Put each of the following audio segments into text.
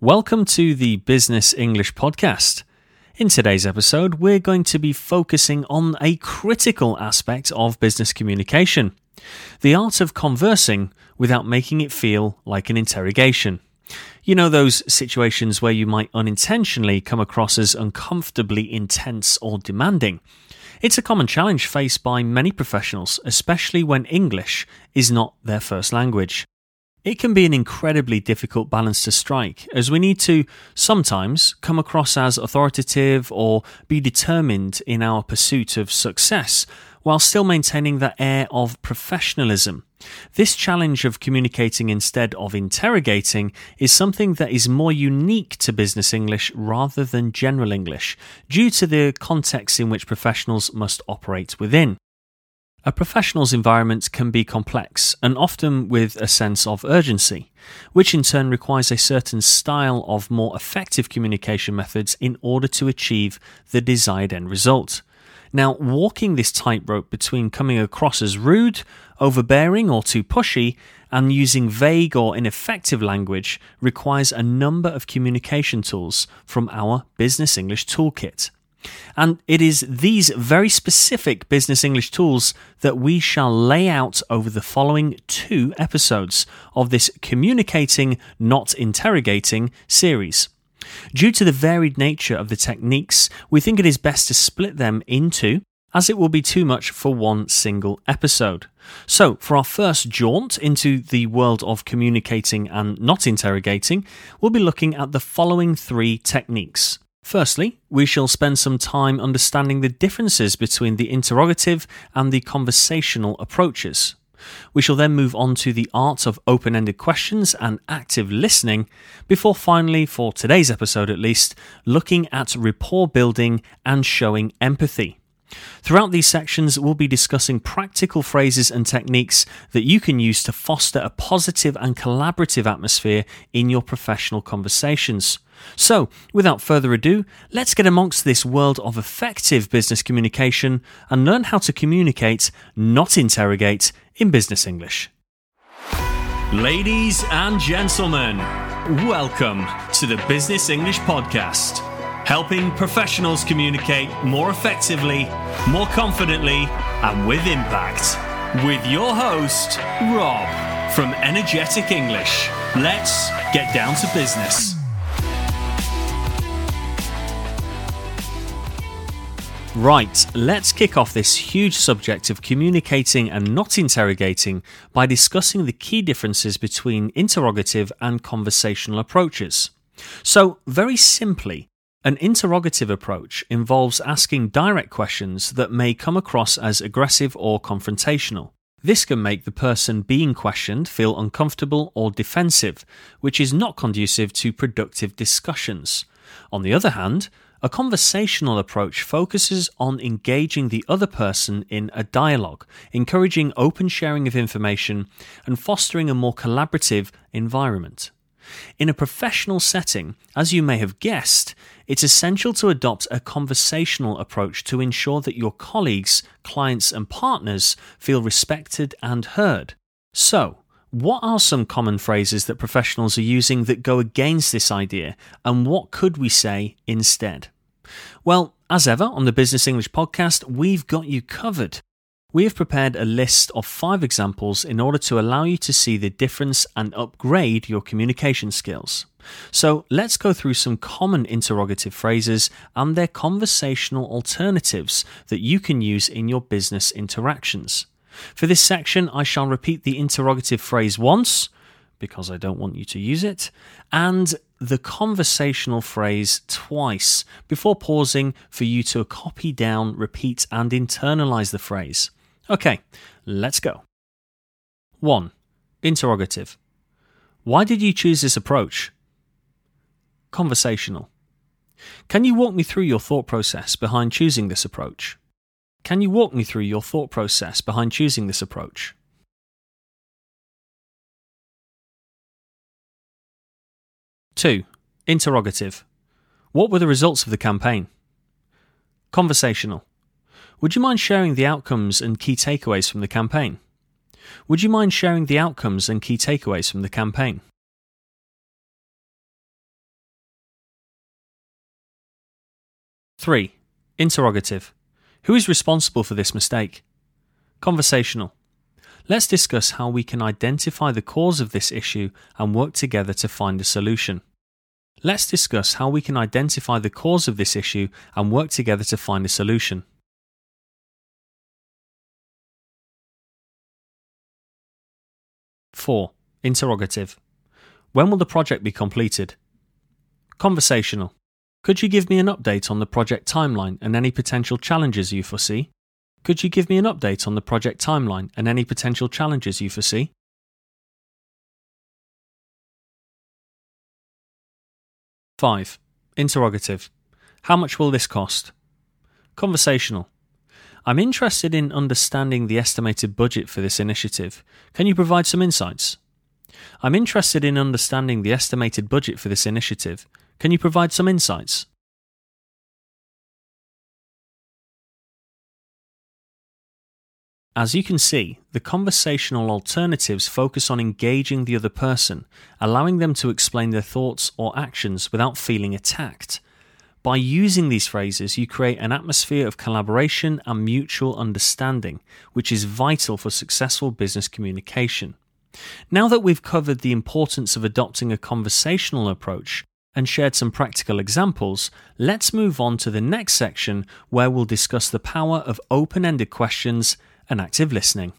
Welcome to the Business English Podcast. In today's episode, we're going to be focusing on a critical aspect of business communication the art of conversing without making it feel like an interrogation. You know, those situations where you might unintentionally come across as uncomfortably intense or demanding. It's a common challenge faced by many professionals, especially when English is not their first language. It can be an incredibly difficult balance to strike, as we need to sometimes come across as authoritative or be determined in our pursuit of success, while still maintaining that air of professionalism. This challenge of communicating instead of interrogating is something that is more unique to business English rather than general English, due to the context in which professionals must operate within. A professional's environment can be complex and often with a sense of urgency, which in turn requires a certain style of more effective communication methods in order to achieve the desired end result. Now, walking this tightrope between coming across as rude, overbearing, or too pushy, and using vague or ineffective language requires a number of communication tools from our Business English Toolkit. And it is these very specific business English tools that we shall lay out over the following two episodes of this Communicating, Not Interrogating series. Due to the varied nature of the techniques, we think it is best to split them into, as it will be too much for one single episode. So, for our first jaunt into the world of communicating and not interrogating, we'll be looking at the following three techniques. Firstly, we shall spend some time understanding the differences between the interrogative and the conversational approaches. We shall then move on to the art of open ended questions and active listening, before finally, for today's episode at least, looking at rapport building and showing empathy. Throughout these sections, we'll be discussing practical phrases and techniques that you can use to foster a positive and collaborative atmosphere in your professional conversations. So, without further ado, let's get amongst this world of effective business communication and learn how to communicate, not interrogate, in business English. Ladies and gentlemen, welcome to the Business English Podcast, helping professionals communicate more effectively, more confidently, and with impact. With your host, Rob from Energetic English. Let's get down to business. Right, let's kick off this huge subject of communicating and not interrogating by discussing the key differences between interrogative and conversational approaches. So, very simply, an interrogative approach involves asking direct questions that may come across as aggressive or confrontational. This can make the person being questioned feel uncomfortable or defensive, which is not conducive to productive discussions. On the other hand, a conversational approach focuses on engaging the other person in a dialogue, encouraging open sharing of information, and fostering a more collaborative environment. In a professional setting, as you may have guessed, it's essential to adopt a conversational approach to ensure that your colleagues, clients, and partners feel respected and heard. So, what are some common phrases that professionals are using that go against this idea, and what could we say instead? Well, as ever on the Business English podcast, we've got you covered. We have prepared a list of five examples in order to allow you to see the difference and upgrade your communication skills. So let's go through some common interrogative phrases and their conversational alternatives that you can use in your business interactions. For this section, I shall repeat the interrogative phrase once, because I don't want you to use it, and the conversational phrase twice before pausing for you to copy down, repeat, and internalize the phrase. Okay, let's go. 1. Interrogative. Why did you choose this approach? Conversational. Can you walk me through your thought process behind choosing this approach? Can you walk me through your thought process behind choosing this approach? 2. Interrogative. What were the results of the campaign? Conversational. Would you mind sharing the outcomes and key takeaways from the campaign? Would you mind sharing the outcomes and key takeaways from the campaign? Three. Interrogative. Who is responsible for this mistake? Conversational. Let's discuss how we can identify the cause of this issue and work together to find a solution. Let's discuss how we can identify the cause of this issue and work together to find a solution. Four. Interrogative. When will the project be completed? Conversational. Could you give me an update on the project timeline and any potential challenges you foresee? Could you give me an update on the project timeline and any potential challenges you foresee? Five. Interrogative. How much will this cost? Conversational. I'm interested in understanding the estimated budget for this initiative. Can you provide some insights? I'm interested in understanding the estimated budget for this initiative. Can you provide some insights? As you can see, the conversational alternatives focus on engaging the other person, allowing them to explain their thoughts or actions without feeling attacked. By using these phrases, you create an atmosphere of collaboration and mutual understanding, which is vital for successful business communication. Now that we've covered the importance of adopting a conversational approach and shared some practical examples, let's move on to the next section where we'll discuss the power of open ended questions and active listening.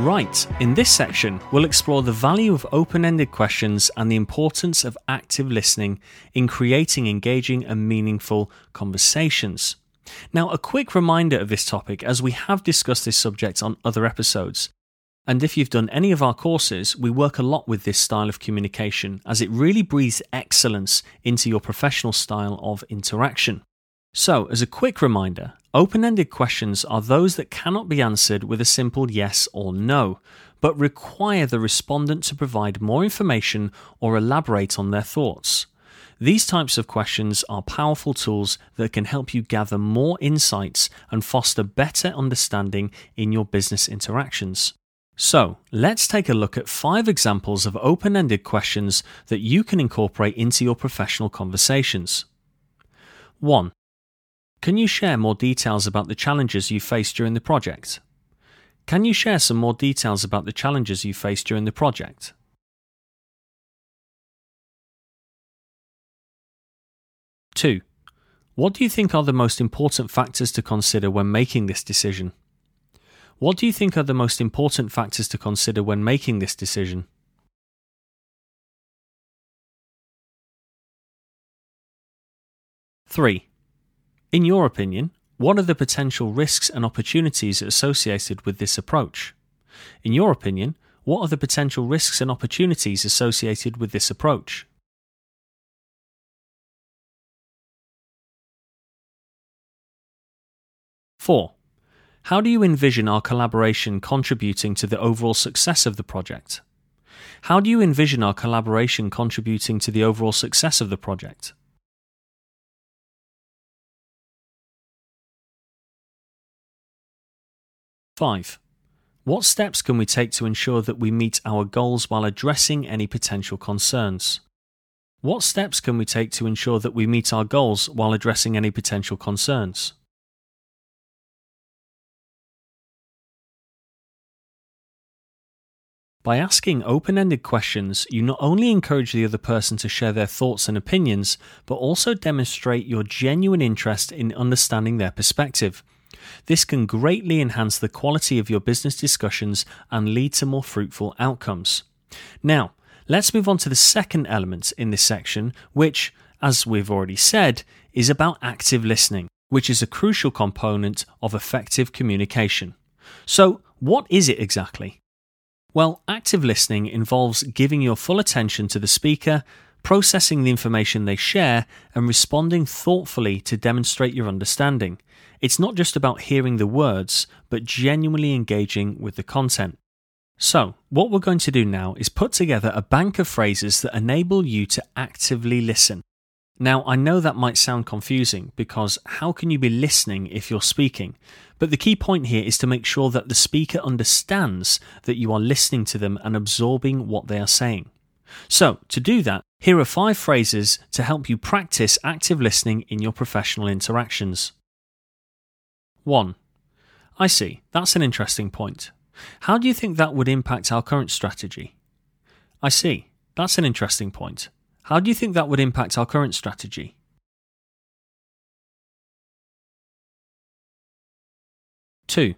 Right, in this section, we'll explore the value of open ended questions and the importance of active listening in creating engaging and meaningful conversations. Now, a quick reminder of this topic as we have discussed this subject on other episodes. And if you've done any of our courses, we work a lot with this style of communication as it really breathes excellence into your professional style of interaction. So, as a quick reminder, open ended questions are those that cannot be answered with a simple yes or no, but require the respondent to provide more information or elaborate on their thoughts. These types of questions are powerful tools that can help you gather more insights and foster better understanding in your business interactions. So, let's take a look at five examples of open ended questions that you can incorporate into your professional conversations. 1. Can you share more details about the challenges you faced during the project? Can you share some more details about the challenges you faced during the project? Two, what do you think are the most important factors to consider when making this decision? What do you think are the most important factors to consider when making this decision? Three, in your opinion, what are the potential risks and opportunities associated with this approach? In your opinion, what are the potential risks and opportunities associated with this approach? Four, how do you envision our collaboration contributing to the overall success of the project? How do you envision our collaboration contributing to the overall success of the project? 5. What steps can we take to ensure that we meet our goals while addressing any potential concerns? What steps can we take to ensure that we meet our goals while addressing any potential concerns? By asking open ended questions, you not only encourage the other person to share their thoughts and opinions, but also demonstrate your genuine interest in understanding their perspective. This can greatly enhance the quality of your business discussions and lead to more fruitful outcomes. Now, let's move on to the second element in this section, which, as we've already said, is about active listening, which is a crucial component of effective communication. So, what is it exactly? Well, active listening involves giving your full attention to the speaker, processing the information they share, and responding thoughtfully to demonstrate your understanding. It's not just about hearing the words, but genuinely engaging with the content. So, what we're going to do now is put together a bank of phrases that enable you to actively listen. Now, I know that might sound confusing because how can you be listening if you're speaking? But the key point here is to make sure that the speaker understands that you are listening to them and absorbing what they are saying. So, to do that, Here are five phrases to help you practice active listening in your professional interactions. 1. I see, that's an interesting point. How do you think that would impact our current strategy? I see, that's an interesting point. How do you think that would impact our current strategy? 2.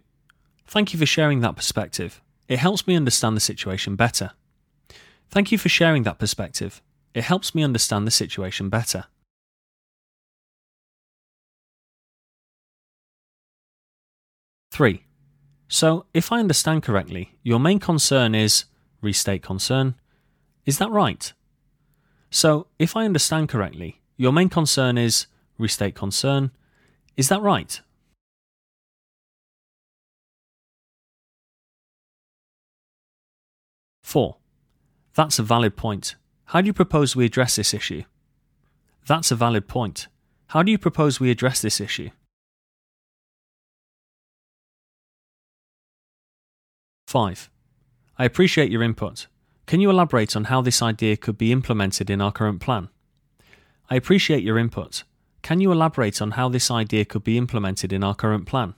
Thank you for sharing that perspective. It helps me understand the situation better. Thank you for sharing that perspective. It helps me understand the situation better. Three. So, if I understand correctly, your main concern is restate concern. Is that right? So, if I understand correctly, your main concern is restate concern. Is that right? Four. That's a valid point. How do you propose we address this issue? That's a valid point. How do you propose we address this issue? 5. I appreciate your input. Can you elaborate on how this idea could be implemented in our current plan? I appreciate your input. Can you elaborate on how this idea could be implemented in our current plan?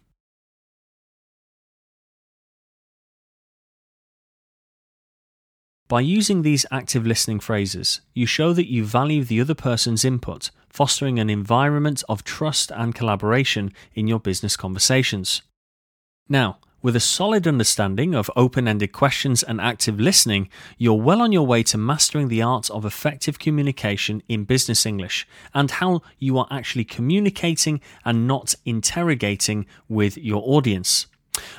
By using these active listening phrases, you show that you value the other person's input, fostering an environment of trust and collaboration in your business conversations. Now, with a solid understanding of open ended questions and active listening, you're well on your way to mastering the art of effective communication in business English and how you are actually communicating and not interrogating with your audience.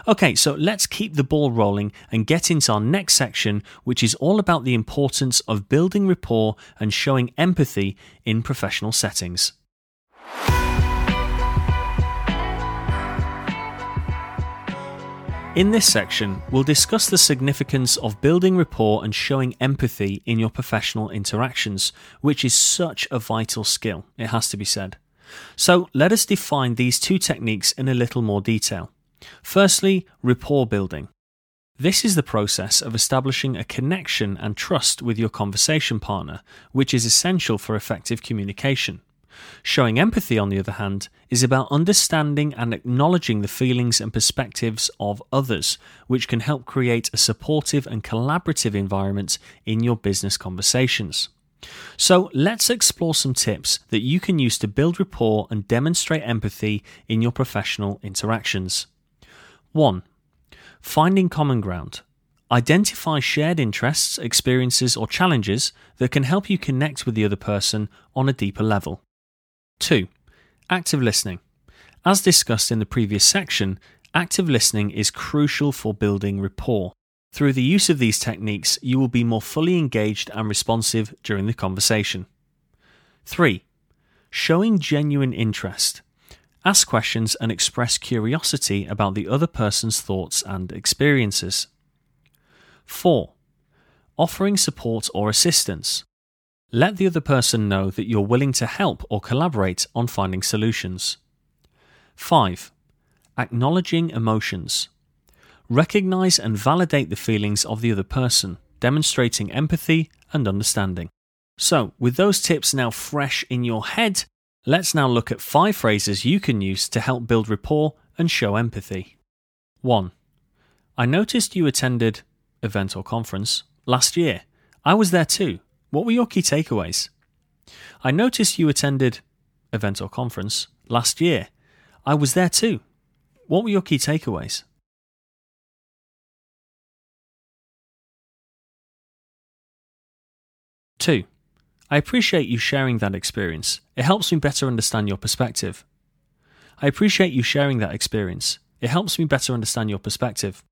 Okay, so let's keep the ball rolling and get into our next section, which is all about the importance of building rapport and showing empathy in professional settings. In this section, we'll discuss the significance of building rapport and showing empathy in your professional interactions, which is such a vital skill, it has to be said. So, let us define these two techniques in a little more detail. Firstly, rapport building. This is the process of establishing a connection and trust with your conversation partner, which is essential for effective communication. Showing empathy, on the other hand, is about understanding and acknowledging the feelings and perspectives of others, which can help create a supportive and collaborative environment in your business conversations. So, let's explore some tips that you can use to build rapport and demonstrate empathy in your professional interactions. 1. Finding common ground. Identify shared interests, experiences, or challenges that can help you connect with the other person on a deeper level. 2. Active listening. As discussed in the previous section, active listening is crucial for building rapport. Through the use of these techniques, you will be more fully engaged and responsive during the conversation. 3. Showing genuine interest. Ask questions and express curiosity about the other person's thoughts and experiences. 4. Offering support or assistance. Let the other person know that you're willing to help or collaborate on finding solutions. 5. Acknowledging emotions. Recognize and validate the feelings of the other person, demonstrating empathy and understanding. So, with those tips now fresh in your head, Let's now look at five phrases you can use to help build rapport and show empathy. 1. I noticed you attended event or conference last year. I was there too. What were your key takeaways? I noticed you attended event or conference last year. I was there too. What were your key takeaways? Two. I appreciate you sharing that experience. It helps me better understand your perspective. I appreciate you sharing that experience. It helps me better understand your perspective.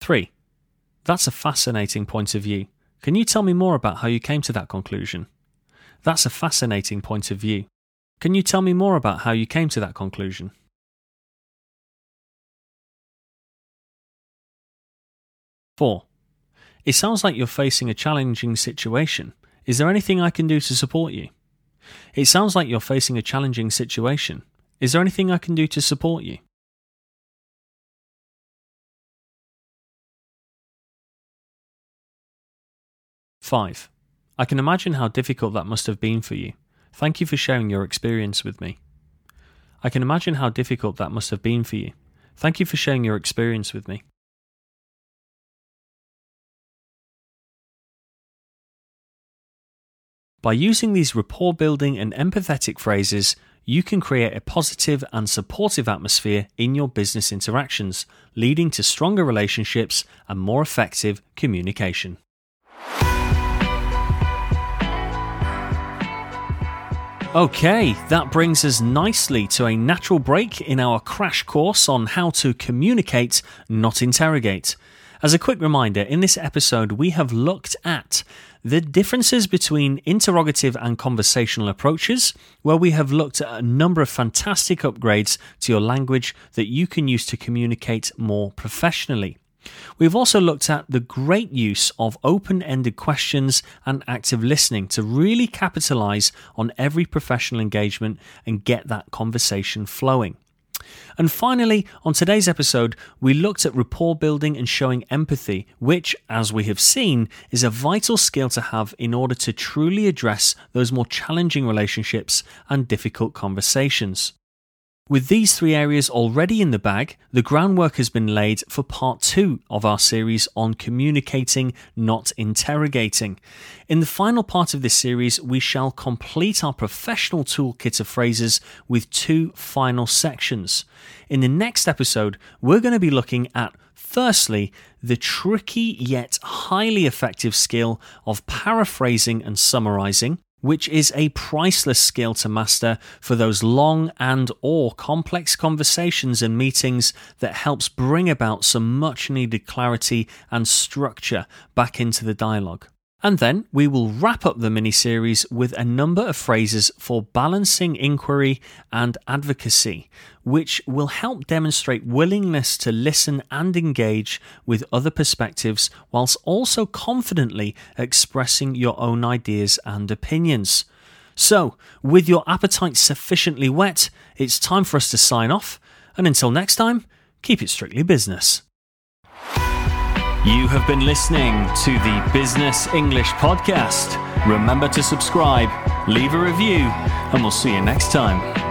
Three. That's a fascinating point of view. Can you tell me more about how you came to that conclusion? That's a fascinating point of view. Can you tell me more about how you came to that conclusion? 4. It sounds like you're facing a challenging situation. Is there anything I can do to support you? It sounds like you're facing a challenging situation. Is there anything I can do to support you? Five. I can imagine how difficult that must have been for you. Thank you for sharing your experience with me. I can imagine how difficult that must have been for you. Thank you for sharing your experience with me. By using these rapport building and empathetic phrases, you can create a positive and supportive atmosphere in your business interactions, leading to stronger relationships and more effective communication. Okay, that brings us nicely to a natural break in our crash course on how to communicate, not interrogate. As a quick reminder, in this episode, we have looked at the differences between interrogative and conversational approaches, where we have looked at a number of fantastic upgrades to your language that you can use to communicate more professionally. We've also looked at the great use of open ended questions and active listening to really capitalize on every professional engagement and get that conversation flowing. And finally, on today's episode, we looked at rapport building and showing empathy, which, as we have seen, is a vital skill to have in order to truly address those more challenging relationships and difficult conversations. With these three areas already in the bag, the groundwork has been laid for part two of our series on communicating, not interrogating. In the final part of this series, we shall complete our professional toolkit of phrases with two final sections. In the next episode, we're going to be looking at Firstly, the tricky yet highly effective skill of paraphrasing and summarizing which is a priceless skill to master for those long and or complex conversations and meetings that helps bring about some much needed clarity and structure back into the dialogue. And then we will wrap up the mini series with a number of phrases for balancing inquiry and advocacy, which will help demonstrate willingness to listen and engage with other perspectives whilst also confidently expressing your own ideas and opinions. So, with your appetite sufficiently wet, it's time for us to sign off, and until next time, keep it strictly business. You have been listening to the Business English Podcast. Remember to subscribe, leave a review, and we'll see you next time.